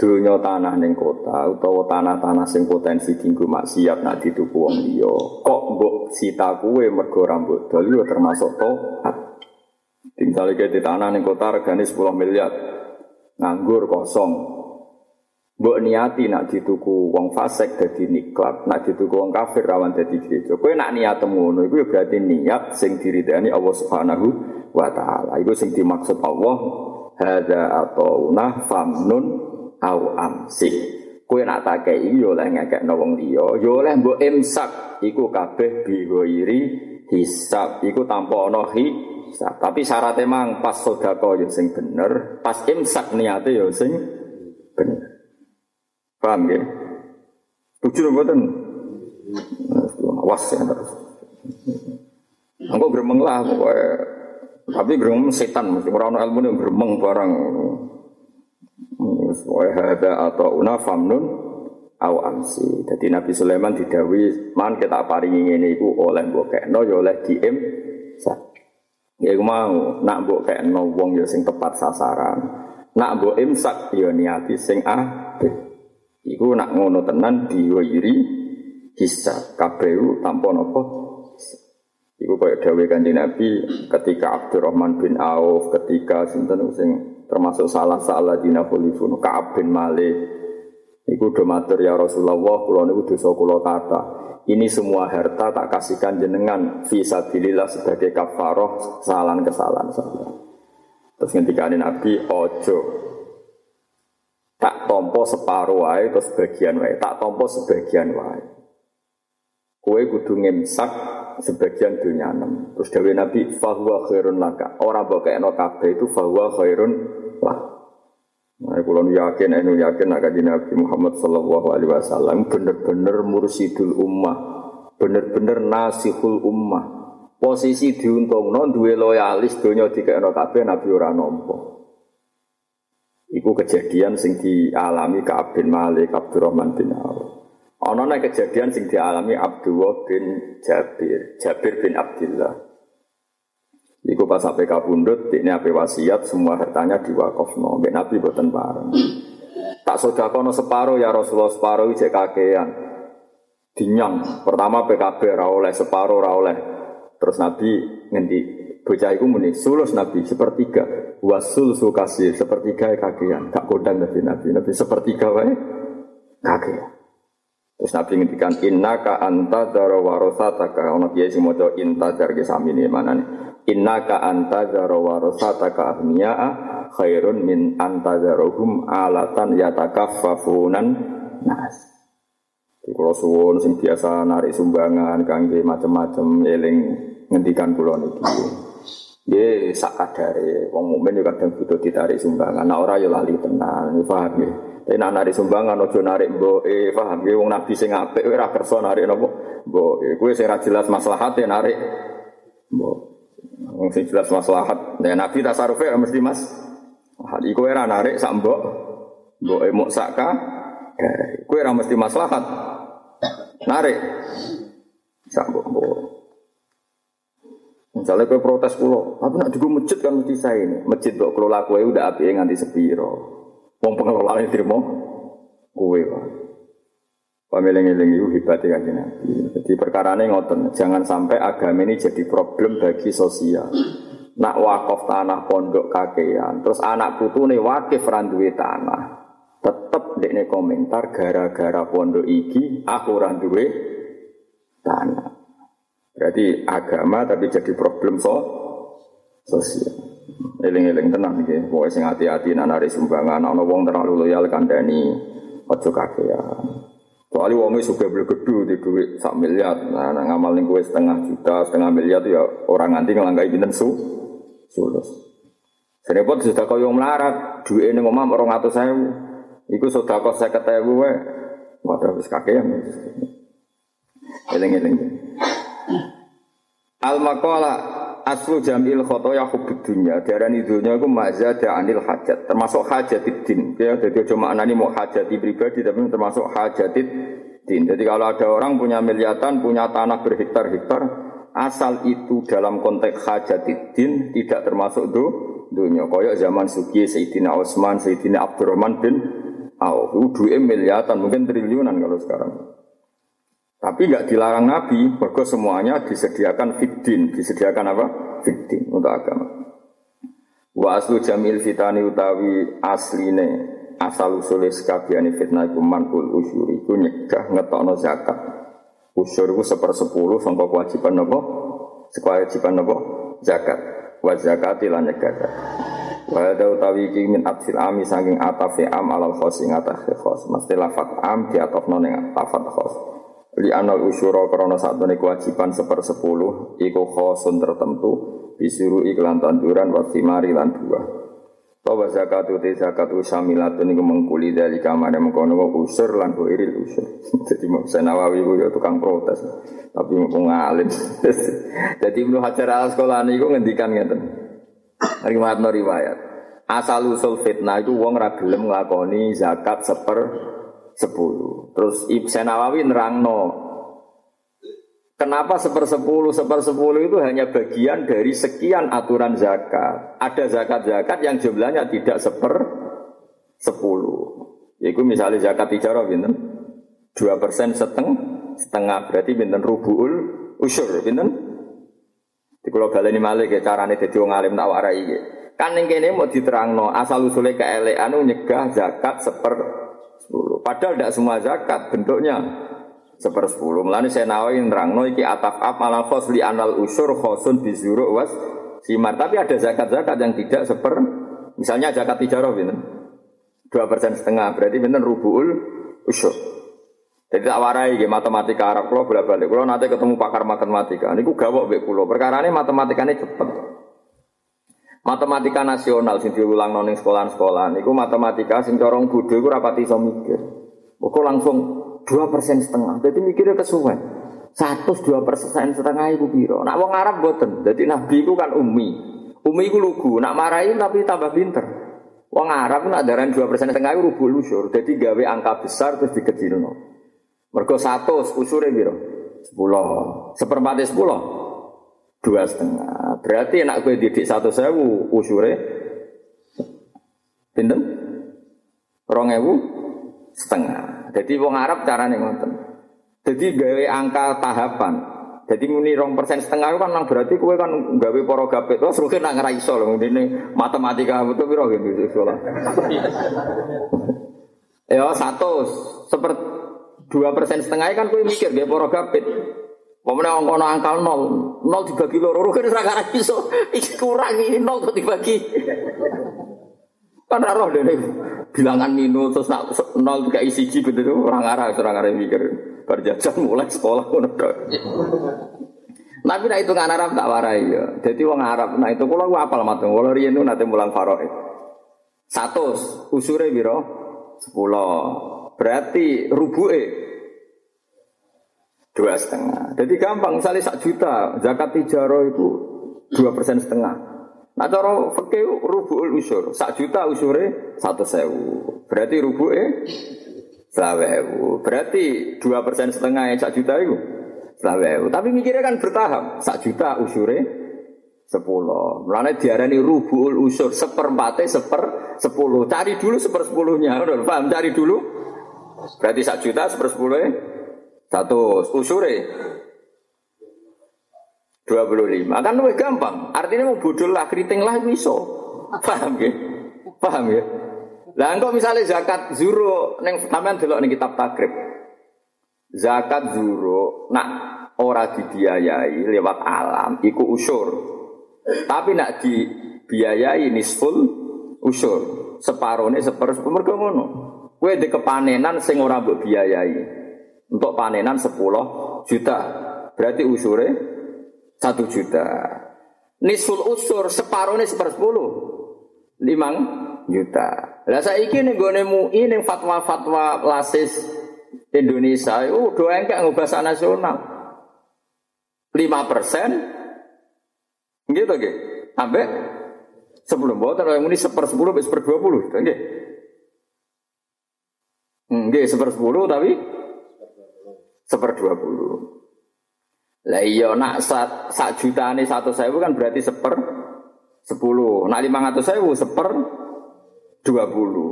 Dunia tanah neng kota utawa tanah-tanah sing potensi tinggu maksiat nak dituku wong liya. Kok mbok sita kuwe mergo rambut dol termasuk toat. Tinggal di tanah neng kota regane 10 miliar. Nganggur kosong. Mbok niati nak dituku wong fasik dadi niklat, nak dituku wong kafir rawan dadi gereja. Kowe nak niat ngono iku berarti niat sing diridani Allah Subhanahu wa taala. Iku sing dimaksud Allah hadza atauna famnun au amsi. Kowe nak tak kei yo oleh ngekekno wong liya, yo oleh mbok imsak iku kabeh bihoiri hisab. Iku tanpa ana hisab. Tapi syaratnya mang pas sedekah yo sing bener, pas imsak niate yo sing bener. Paham ya? Tujuh mboten. Awas ya terus. Engko gremeng lah pokoknya. Tapi gremeng setan mesti ora ono ilmu ning gremeng barang. Wa hada atau una famnun au amsi. Jadi Nabi Sulaiman didawi man kita paringi ngene iku oleh mbok kekno ya oleh diem. Ya iku mau nak mbok kekno wong ya sing tepat sasaran. Nak mbok imsak ya niati sing apik. Iku nak ngono tenan diwiri hisab kabeh tanpa napa. Iku kaya dawuh Kanjeng Nabi ketika Abdurrahman bin Auf, ketika sinten sing termasuk salah salah dina khulifun Ka'ab bin Malik. Iku do matur ya Rasulullah, kula niku dosa kula kata. Ini semua harta tak kasihkan jenengan fisabilillah sebagai kafaroh kesalahan-kesalahan saya. Terus ketika Nabi ojo tak tompo separuh wae terus sebagian wae, tak tompo sebagian wae. Kue kudu ngemsak sebagian dunia enam. Terus dari Nabi fahuwa khairun laka. Orang bawa no kabe itu fahuwa khairun lah. Nah, kalau yakin, enu yakin nak kaji Nabi Muhammad Sallallahu Alaihi Wasallam bener-bener mursidul ummah, bener-bener nasihul ummah. Posisi diuntung non duwe loyalis dunia tiga no kabe Nabi ora nompo. Iku kejadian sing dialami Ka'ab bin Malik, Abdurrahman bin Auf. Ono nek kejadian sing dialami Abdullah bin Jabir, Jabir bin Abdullah. Iku pas sampai kabundut, ini apa wasiat, semua hartanya diwakafno. Mbak Nabi boten bareng. Tak sodakono separuh ya Rasulullah separuh ijek kakean. Dinyang. Pertama PKB ra oleh separuh oleh. Terus Nabi ngendi bocah iku muni sulus Nabi sepertiga. Wasul sukasir sepertiga kakean. Gak kodang Nabi Nabi. Nabi sepertiga wae kakean. Terus Nabi ngendikan inna ka anta daro warosataka ono kiai sing maca inta dar ke sami ne mana nih inna ka anta daro warosataka ahniya khairun min anta darohum alatan yatakaffafunan nas. Di kulo suwun sing biasa narik sumbangan kangge macam-macam eling ngendikan kulo niki. Ye sak kadare wong mukmin yo kadang butuh ditarik sumbangan. Nah ora yo lali tenan, paham ya. Tapi nak narik sumbangan ojo narik mboke, paham ge wong nabi sing apik ora kersa narik napa? Mboke. Kowe sing jelas maslahate narik mbok. Wong sing jelas maslahat. Nah, nabi tasarufe mesti Mas. Hal iku ora narik sak mbok. Mboke muk saka. Kowe ora mesti maslahat. Narik sak mbok. Misalnya kowe protes kulo, tapi nak digo masjid kan mesti saya ini. Masjid kok kelola kowe udah api nganti sepiro. Wong pengelola ini terima kue pak. Pameling-eling itu hebatnya kan Nabi. Jadi perkara ini ngoten, jangan sampai agama ini jadi problem bagi sosial. Nak wakaf tanah pondok kakean, terus anak putu nih wakif randuwe tanah. Tetep dek komentar gara-gara pondok iki aku randuwe tanah. Berarti agama tapi jadi problem so sosial. Eling-eling tenang nggih. Pokoke sing hati-hati nak narik sumbangan ana wong terlalu loyal kandhani aja kakean. Soalnya wong suka bergedu di duit sak miliar, nah, nah ngamal ning kowe setengah juta, setengah miliar itu ya orang nganti ngelangkai pinten su, sulus. Serepot sudah kau yang melarat, duit ini ngomong orang atau saya, itu sudah kau saya ketahui, wae, waduh habis kakean. Eling-eling. Al makola aslu jamil khotoya hubud dunya. Darani dunya iku mazada anil hajat. Termasuk hajatid din. Ya jadi cuma anani mau hajati pribadi tapi termasuk hajatid din. Jadi kalau ada orang punya miliatan punya tanah berhektar-hektar asal itu dalam konteks hajatid din tidak termasuk do dunia koyok zaman Suki Sayyidina Utsman Sayyidina Abdurrahman bin Auf. Itu miliatan mungkin triliunan kalau sekarang tapi nggak dilarang Nabi, bahwa semuanya disediakan fitin, disediakan apa? Fitin untuk agama. Wa aslu jamil fitani utawi asline asal usul sekabiane fitnah iku manul usyuri iku nyegah ngetokno zakat. Usyur iku sepersepuluh sangka kewajiban napa? Kewajiban napa? Zakat. Wa zakati lan nyegah. Wa hadza utawi iki min atfil ami saking atafe am alal khos ing atafe khos. Mesti lafat am diatofno ning lafat khos. Li anal usyura krana satune kewajiban sepersepuluh iku khosun tertentu disuruh iklan tanduran wa thimari lan buah. Bahwa zakat itu zakat usamilatun ini mengkuli dari kamar yang mengkono usur lan iril usur. Jadi mau saya nawawi itu ya tukang protes, tapi mau ngalim. Jadi Ibnu Hajar al sekolah ini ngendikan gitu. Riwayat riwayat. Asal usul fitnah itu wong ragelem nglakoni zakat seper sepuluh. Terus Ibnu Nawawi nerangno Kenapa sepersepuluh? Sepersepuluh itu hanya bagian dari sekian aturan zakat. Ada zakat-zakat yang jumlahnya tidak seper sepuluh. Yaitu misalnya zakat tijarah binten dua persen seteng setengah berarti binten rubuul usur binten. Di kalau ini malik ya carane jadi wong alim tak warai ya. Kan yang kene mau diterangno asal usulnya keelean nyegah zakat seper sepuluh. Padahal tidak semua zakat bentuknya sepersepuluh. Mulane saya nawain nerangno iki ataf ap ala khos li anal usur khosun bizuru was simar. Tapi ada zakat-zakat yang tidak seper misalnya zakat tijarah gitu. Dua persen setengah berarti bener rubuul usur. Jadi tak warai gitu, matematika Arab kalau bolak balik. Kalau nanti ketemu pakar matematika, ini gue gawok bek pulau. Perkara ini matematika ini cepet. Matematika nasional sing diulang noning sekolah-sekolah. Niku matematika sing corong bodoh gue rapati so mikir. Kok langsung dua persen setengah. Jadi mikirnya kesuwen. Satu dua persen setengah itu biro. Nak wong Arab boten. Jadi Nabi itu kan umi. Umi itu lugu. Nak marahin tapi tambah pinter. Wong Arab nak daran dua persen setengah itu rubuh lusur. Jadi gawe angka besar terus dikecil no. Mergo satu usure biro. Sepuluh. Seperempat sepuluh. Dua setengah. Berarti nak gue didik satu sewu usure. Pinten? Rong ewu setengah. Jadi wong Arab carane ngoten. Jadi gawe angka tahapan. Jadi muni rong persen setengah kan nang berarti kue kan gawe poro gapet. Terus mungkin nang ngerai iso loh. Ini matematika betul biro gitu sekolah. ya satu seperti dua persen setengah kan kue mikir gawe poro. Pemenang angka angka nol, nol dibagi loro, kan seragam iso, iki kurang ini nol kok dibagi. Kan roh deh bilangan minus terus nak nol tiga isi betul orang arah orang arah mikir berjajan mulai sekolah pun ada. Tapi nah itu kan Arab tak warai ya. Jadi wong Arab nah itu kalau gua apal matung kalau riyen itu nanti mulang faroe. Satu usure biro sepuluh berarti rubuke dua setengah. Jadi gampang misalnya sak juta zakat tijaro itu dua persen setengah. Nah cara fikih rubuul usur, sak juta usure satu sewu. Berarti rubuke selawewu. Berarti dua persen setengah yang sak juta itu selawewu. Tapi mikirnya kan bertahap. Sak juta usure sepuluh. Mulanya diarani rubuul usur seperempatnya seper sepuluh. Cari dulu seper sepuluhnya. Paham? Cari dulu. Berarti sak juta seper sepuluh satu usure 25. Kan lebih gampang. Artinya mau bodoh lah, keriting lah iso. Paham ya? Paham ya? Lah engkau misalnya zakat zuro neng sampean delok ning kitab takrib. Zakat zuro nak ora dibiayai lewat alam iku usur. Tapi nak dibiayai nisful usur. Separone sepersepuluh mergo ngono. Kowe di kepanenan sing ora mbok biayai. Untuk panenan 10 juta. Berarti usure satu juta. Nisful usur separuh ini sepersepuluh. Limang juta. Lah saya nih gue nemu ini fatwa-fatwa lasis Indonesia. Oh doa enggak bahasa nasional. Lima persen. Gitu gitu. Sampai sebelum bawa yang ini seper sepuluh, seper dua puluh. Gitu. Enggak seper sepuluh tapi seper dua puluh. Lah iya nak sak, juta ini satu sewu kan berarti seper sepuluh. Nak lima ratus sewu seper dua puluh.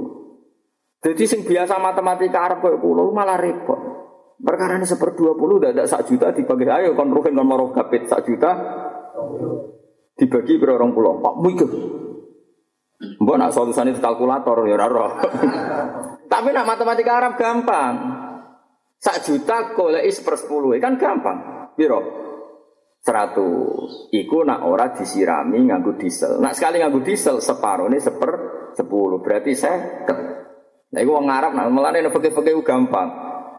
Jadi sing biasa matematika Arab kayak pulau malah repot. Perkara ini seper dua puluh, tidak sak juta dibagi ayo kon ruhin kon morof kapit sak juta dibagi per orang pulau. Pak mikir. Mbok nak solusane kalkulator ya ora. Tapi nak matematika Arab gampang. Sak juta goleki sepersepuluh kan gampang. Piro? Seratus. Iku nak ora disirami nganggo diesel. Nak sekali nganggo diesel separuh ini seper sepuluh. Berarti saya Nah, iku wong Arab nak melane nek fikih-fikih gampang.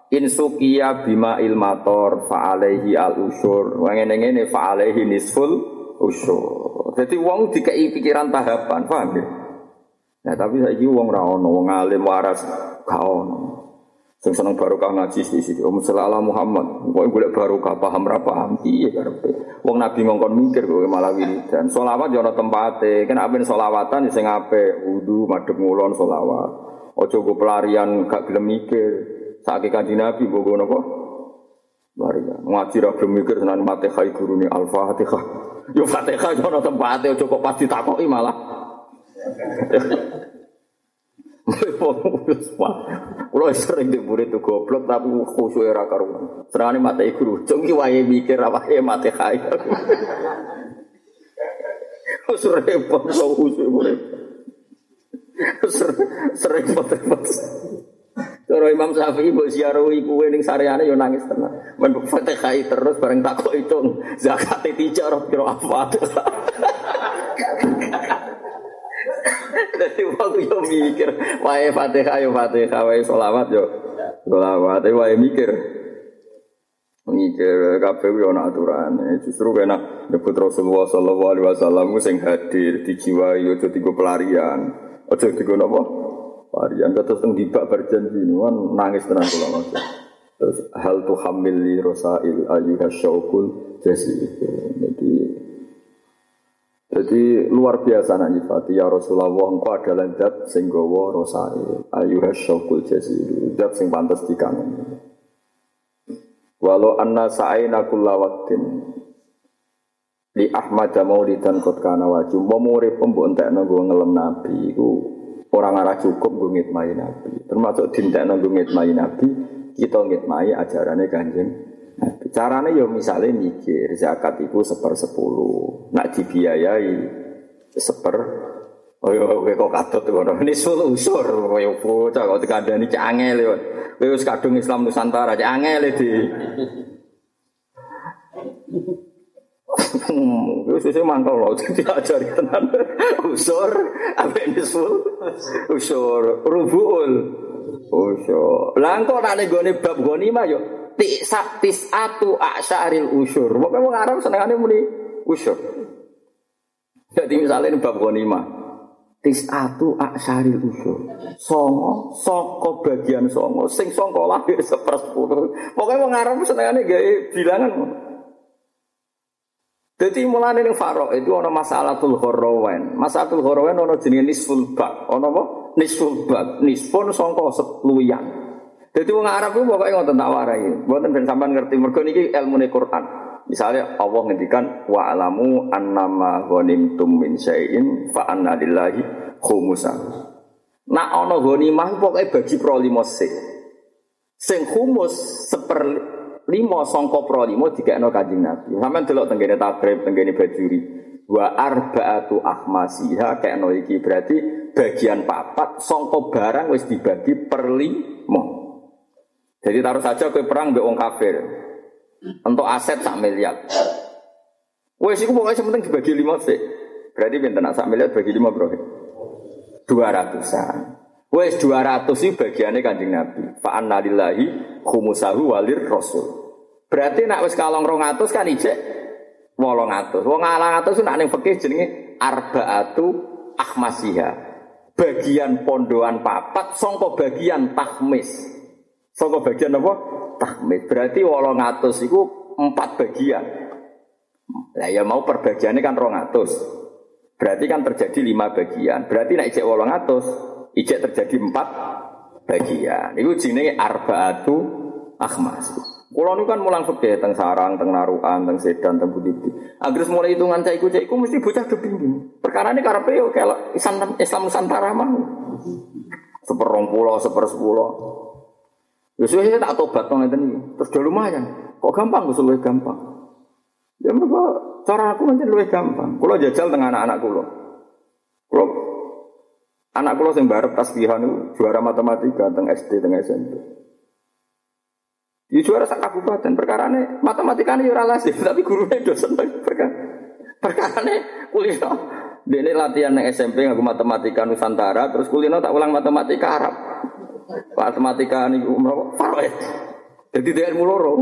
Insukia bima ilmator fa'alaihi al usur. Wong ngene-ngene fa'alaihi nisful usur. Jadi wong dikei pikiran tahapan, paham ya? Nah, tapi saiki wong ra ono, wong alim waras ono. Sing seneng barokah ngaji sisi Om Sallallahu Muhammad. Kok golek barokah paham ra paham piye karepe. Wong Nabi ngongkon mikir kok malah wiridan. Selawat yo ana tempate. Kan apen selawatan sing apik, wudu, madhep ngulon selawat. Ojo go pelarian gak gelem mikir. Saiki kanjeng Nabi mbok ngono kok. Pelarian. Ngaji ra gelem mikir senan Fatihah gurune Al-Fatihah. Yo Fatihah yo ana tempate ojo kok pas ditakoki malah. Kulo sering di murid tuh goblok tapi khusyuk era karuan. Serane mata guru, cung wae mikir ya mate kaya. Wis repot kok khusyuk murid. Sering repot-repot. Cara Imam Syafi'i mbok ziarahi kuwe ning sareane yo nangis tenan. Men Fatihah terus bareng takok hitung zakat tijar kira apa. Jadi waktu yo mikir, wae Fatihah yo Fatihah, wae sholawat yo sholawat, wae mikir. Mikir kabeh yo ana aturane. Justru kena nyebut Rasulullah sallallahu alaihi wasallam sing hadir dijiwai yo dadi pelarian. Aja digo napa? Pelarian terus teng berjanji kan nangis tenan kula Mas. Terus hal tu hamil li rosail ayyuha syaukul jasi. Jadi jadi luar biasa nak nyifati. Ya Rasulullah engkau adalah zat sing gawa rosae. Ayuha syaukul jazil. Zat sing pantes dikangen. Walau anna sa'aina kulla waqtin li Ahmad maulidan kot kana wajum mau murid pembuk entekno ngelem nabi iku orang arah cukup gue ngitmai nabi. Termasuk dintekno gue ngitmai nabi kita ngitmai ajarannya kanjeng Caranya ya misalnya mikir zakat itu seper sepuluh, nak dibiayai seper Oh iya, kowe kok katut ngono. Ini sul usur kowe bocah kok dikandani cek angel yo. Kowe wis kadung Islam Nusantara cek angel di. Wis sing mangkel lho diajari tenan. Usur ambek nisul. Usur rubuul. Usur. Lah engko nek nggone bab ghanimah yo Tisak tisatu asyaril usur. Pokoknya ngarang senengannya muni usur. Jadi misalnya ini bab ghanimah. Tisatu asyaril usur. Songo, songko bagian songo. Sing songko lahir sepersepuluh. Pokoknya ngarang senengannya gaya bilangan. Jadi mulai ini faro itu ada masalah tul horowen. Masalah tul horowen ada jenis nisful bak. Ada apa? Nisful bak. Nisfun songko seluyan. Jadi wong Arab pokoknya ngotot tak warai. Buatan ben sampean ngerti mergo niki ilmu Quran. Misalnya Allah ngendikan wa alamu annama ghanimtum min syai'in fa anna lillahi khumusan. Nak ana ghanimah pokoke bagi pro limo sing. Sing khumus seper limo sangka pro limo dikekno Kanjeng Nabi. Sampeyan delok tenggene takrib, tenggene bajuri. Wa arba'atu ahmasiha kekno iki berarti bagian papat sangka barang wis dibagi per limo. Jadi taruh saja ke perang be wong kafir. Untuk aset sak miliar. Wes iku pokoknya penting dibagi lima sih. Berarti pinter nak sak miliar bagi lima bro. Dua ratusan. Wes dua ratus itu bagiannya kanjeng Nabi. Fa anna lillahi khumusahu walir rasul. Berarti nak wes kalong rong atus kan ijek wolong atus. Wong alang atus nak ning fikih jenenge arbaatu ahmasiha. Bagian pondoan papat songko bagian tahmis. Soko bagian apa? Tahmid. Berarti walau ngatus itu empat bagian. Nah ya mau perbagiannya kan rong atus. Berarti kan terjadi lima bagian. Berarti nak ijek walau ngatus, ijek terjadi empat bagian. Itu jenenge arbaatu akhmas. Kulo nu kan mulang fikih teng sarang, teng narukan, teng sedan, teng budi. Agar mulai hitungan caiku caiku mesti bocah kepingin. Perkara ini karena yo kalau Islam Islam Nusantara mah seperong pulau, seper sepuluh. Ya saya tak tobat to ngeten iki. Terus udah lumayan. Kok gampang gue luwih gampang. Ya mergo cara aku nanti luwih gampang. Kulo jajal tengah anak-anak kulo. Kulo Anak kula sing barep tasbihan itu juara matematika teng SD teng SMP. Ya juara sak kabupaten perkara ini matematika ini ora lazim tapi gurunya dosen perkara perkara ini kulino. Dia latihan neng SMP ngaku matematika Nusantara terus kulino tak ulang matematika Arab. Matematika ini umroh Faroe. Jadi dia ilmu loro.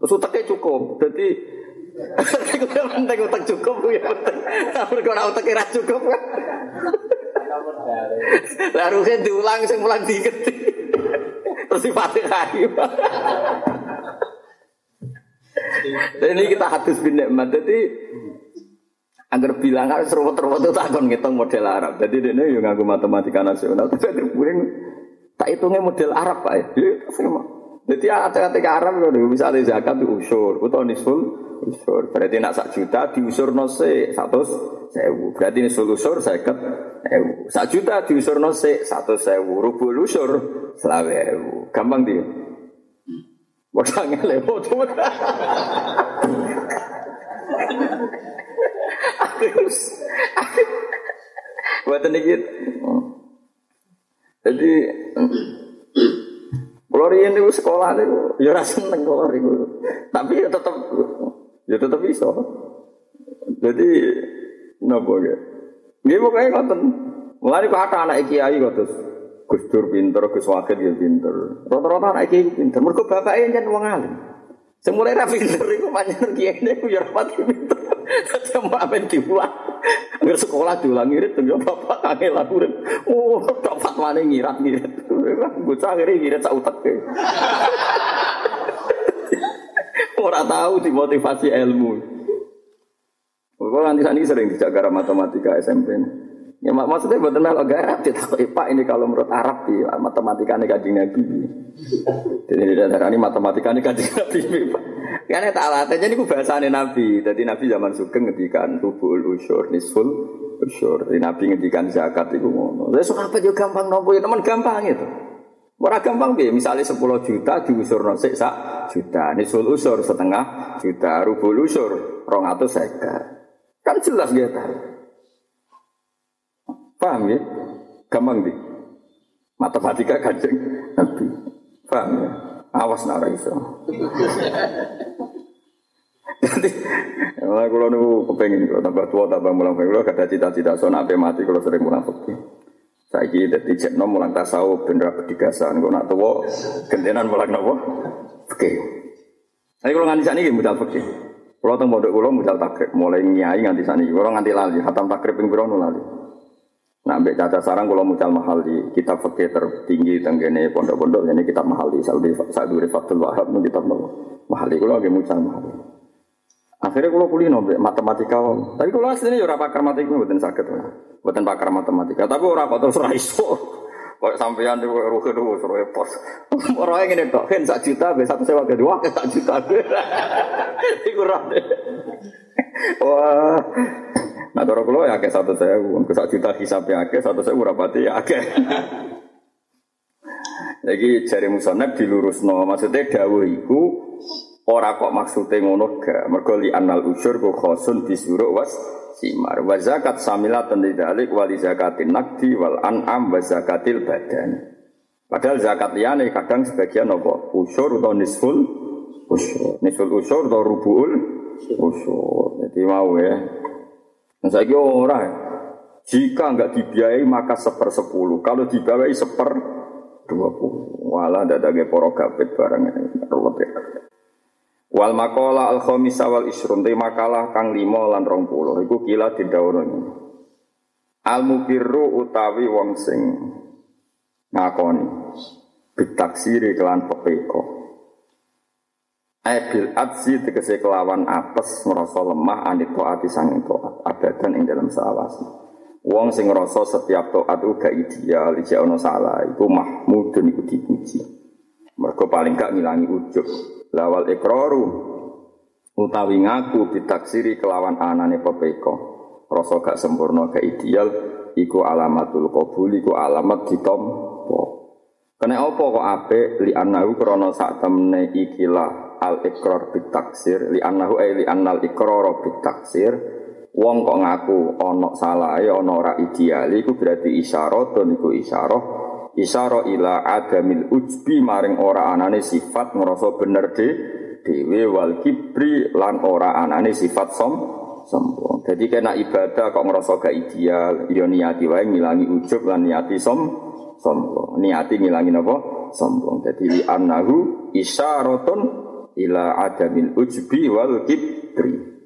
Terus utaknya cukup. Jadi Iku penting cukup ya penting. Mergo ora utak ora cukup. Lah ruhe diulang sing mulang diketi. Terus Fatihah. Dan ini kita hadis bin nikmat. Jadi agar bilang harus ruwet-ruwet itu takon ngitung model Arab. Jadi dia yang ngaku matematika nasional. Tapi agar tak hitungnya model Arab pak. Ya, jadi ada ketika Arab kalau misalnya zakat itu usur, atau nisul usur. Berarti nak sak juta diusur nose satu sewu. Berarti nisul usur seket ewu. Sak juta diusur nose satu sewu. Rubul usur selawe ewu. Gampang dia. Wadangnya lewat. Terus, buat ini Jadi kalau riyen niku sekolah niku ya ora seneng kalau niku. Tapi ya tetep ya tetep bisa. Jadi nopo ya. Nggih pokoke ngoten. Mulane kok ada anak kiai kok terus Gus Dur pinter, Gus Wakil ya pinter. Rata-rata anak kiai pinter. Mergo bapake yen wong alim. Sing mulai ra pinter iku pancen kiai niku ya rapati pinter. Dadi mau apen diulang. Angger sekolah diulang ngirit ya bapak kangen lagu Oh, tok fatwane ngirat-ngirit. Bocah akhirnya ngirit sak utek. Ora tahu dimotivasi ilmu. Kok nanti sani sering dijaga matematika SMP. Ya mak maksudnya buat melok garap tidak Pak ini kalau menurut Arab ya matematika ini kajian Nabi. Jadi tidak ada ini matematika ini kajian Nabi. Karena tak latih jadi bahasa Nabi. Jadi Nabi zaman sugeng ngedikan rubul usur nisful usur. Jadi Nabi ngedikan zakat itu ngono. Lah sok apa juga gampang nopo ya teman gampang itu. Ora gampang piye? Misalnya 10 juta diusur sik sak juta. Nisful usur setengah juta. Rubul usur 250. Kan jelas gitu. Paham ya? Gampang di. Matematika kanjeng Nabi. Paham ya? Awas nara iso. Jadi, kalau kalau nunggu kepengen kalau tambah tua tambah mulang kalau kata cita-cita so nape mati kalau sering mulang fakir. Saya kira jadi cek nom mulang tasawuf bener bedigasan kalau nak tua gentenan mulang nopo. Oke. Tapi kalau nganti sana ini modal fakir. Kalau tentang bodoh kalau modal takrib mulai nyai nganti sana. Kalau nganti lali hatam takrib yang beronu lali. Nah, ambek caca sarang kalau mucal mahal di kitab fakir tertinggi tenggene pondok-pondok ini kitab mahal di Saudi Saudi Fatul Wahab ini kitab mahal di kalau lagi mucal mahal. Akhirnya kalau kuliah nabe matematika, tapi kalau aslinya ya pakar matematika bukan sakit, bukan pakar matematika. Tapi orang kok terus raiso, kok sampean di ruhe dulu suruh pos. Orang yang ini dok, kan satu juta, be satu sewa kedua, ke satu juta, iku deh. Wah, nah kalau kalau ya ke satu sewa, ke satu juta hisapnya ke satu sewa rapati ya ke. Lagi cari musonab dilurus no, maksudnya dawuh iku Ora kok maksudnya ngono ga. Mergo li anal usur ku khosun disuruh was simar. Wa zakat samila tendidalik wali zakatin nakdi wal an'am wa zakatil badan. Padahal zakat liane kadang sebagian apa? Usur atau nisful usur. Nisful usur atau rubuul usur. Jadi mau ya. Nah, saya orang jika nggak dibiayai maka seper sepuluh. Kalau dibiayai seper dua puluh. Walah ada daging porogapit barang ini. Wal makola al khamisa wal isrun te makalah kang lima lan rong puluh iku kila didhawuhna. Al mukirru utawi wong sing ngakoni bitaksiri kelan pepeko. Abil adzi tegese kelawan apes ngrasa lemah anit sang taat abadan ing dalam selawasi. Wong sing ngrasa setiap taat uga ideal, iki ana salah, iku mahmudun iku dipuji. Mergo paling gak ngilangi ujub lawal ikroru utawi ngaku ditaksiri kelawan anane pepeko rasa gak sempurna gak ideal iku alamatul qabul iku alamat ditompo kena apa kok apik li annahu krana sak temne ikilah al ikrar bitaksir li annahu ay li annal ikrar bitaksir Wong kok ngaku ana salahe ana ora ideal iku berarti isyaratun iku isyarah isyarah ila adamil ujbi maring ora anane sifat ngrasa bener de dhewe wal kibri lan ora anane sifat som sombong. Jadi kena ibadah kok ngerasa gak ideal, ya niati wae ngilangi ujub lan niati som sombong. Niati ngilangi apa? Sombong. Jadi li annahu isyaratun ila adamil ujbi wal kibri.